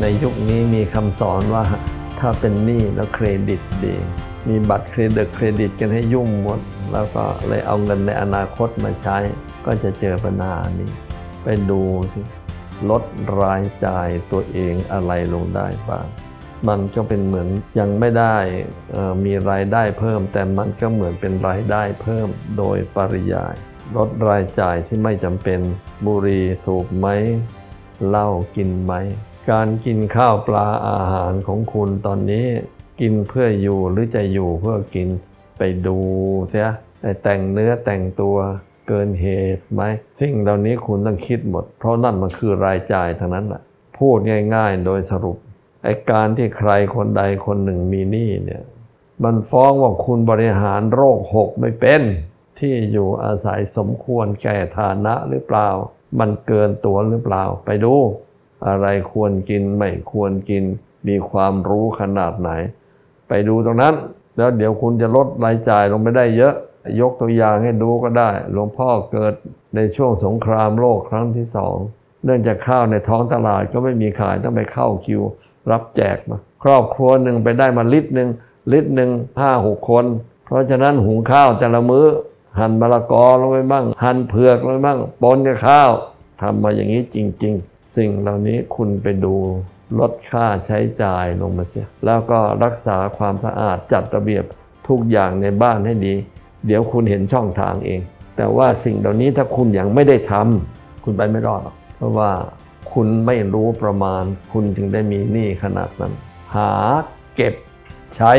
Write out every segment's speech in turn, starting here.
ในยุคนี้มีคำสอนว่าถ้าเป็นหนี้แล้วเครดิตดี มีบัตรเครดิตเครดิตกันให้ยุ่งหมด แล้วก็เลยเอาเงินในอนาคตมาใช้ ก็จะเจอปัญหานี้ ไปดูสิลดรายจ่ายตัวเองอะไรลงได้บ้าง มันก็เป็นเหมือนยังไม่ได้มีรายได้เพิ่ม แต่มันก็เหมือนเป็นรายได้เพิ่มโดยปริยาย ลดรายจ่ายที่ไม่จำเป็นบุหรี่สูบไหมเหล้ากินไหม การกินข้าวปลาอาหารของคุณตอนนี้ กินเพื่ออยู่หรือจะอยู่เพื่อกินไปดูเสียแต่งเนื้อแต่งตัวเกินเหตุไหมสิ่งเหล่านี้คุณต้องคิดหมด เพราะนั่นมันคือรายจ่ายทั้งนั้นแหละพูดง่าย ๆ โดยสรุปไอ้การที่ใครคนใดคนหนึ่งมีหนี้เนี่ยมันฟ้องว่าคุณบริหารโรคหกไม่เป็น ที่อยู่อาศัยสมควรแก่ฐานะหรือเปล่า มันเกินตัวหรือเปล่าไปดู อะไรควรกินไม่ควรกิน มีความรู้ขนาดไหน ไปดูตรงนั้น แล้วเดี๋ยวคุณจะลดรายจ่ายลงไปได้เยอะ ยกตัวอย่างให้ดูก็ได้ หลวงพ่อเกิดในช่วงสงครามโลกครั้งที่สองเนื่องจากข้าวในท้องตลาดก็ไม่มีขายต้องไปเข้าคิว รับแจกมา ครอบครัวหนึ่งไปได้มาลิตรหนึ่งลิตรหนึ่งห้าหกคน เพราะฉะนั้นหุงข้าวแต่ละมื้อ หั่นมะละกอลงไปบ้างหั่นเผือกลงไปบ้างปนกับข้าวทำมาอย่างนี้จริง ๆ สิ่งเหล่านี้คุณไปดูลดค่าใช้จ่ายลงมาเสีย แล้วก็รักษาความสะอาดจัดระเบียบทุกอย่างในบ้านให้ดี เดี๋ยวคุณเห็นช่องทางเอง แต่ว่าสิ่งเหล่านี้ถ้าคุณยังไม่ได้ทำคุณไปไม่รอดหรอกเพราะว่าคุณไม่รู้ประมาณ คุณจึงได้มีหนี้ขนาดนั้น หาเก็บใช้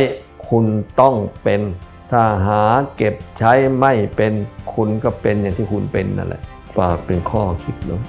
คุณต้องเป็น ถ้าหาเก็บใช้ไม่เป็น คุณก็เป็นอย่างที่คุณเป็นนั่นแหละ ฝากเป็นข้อคิดเนาะ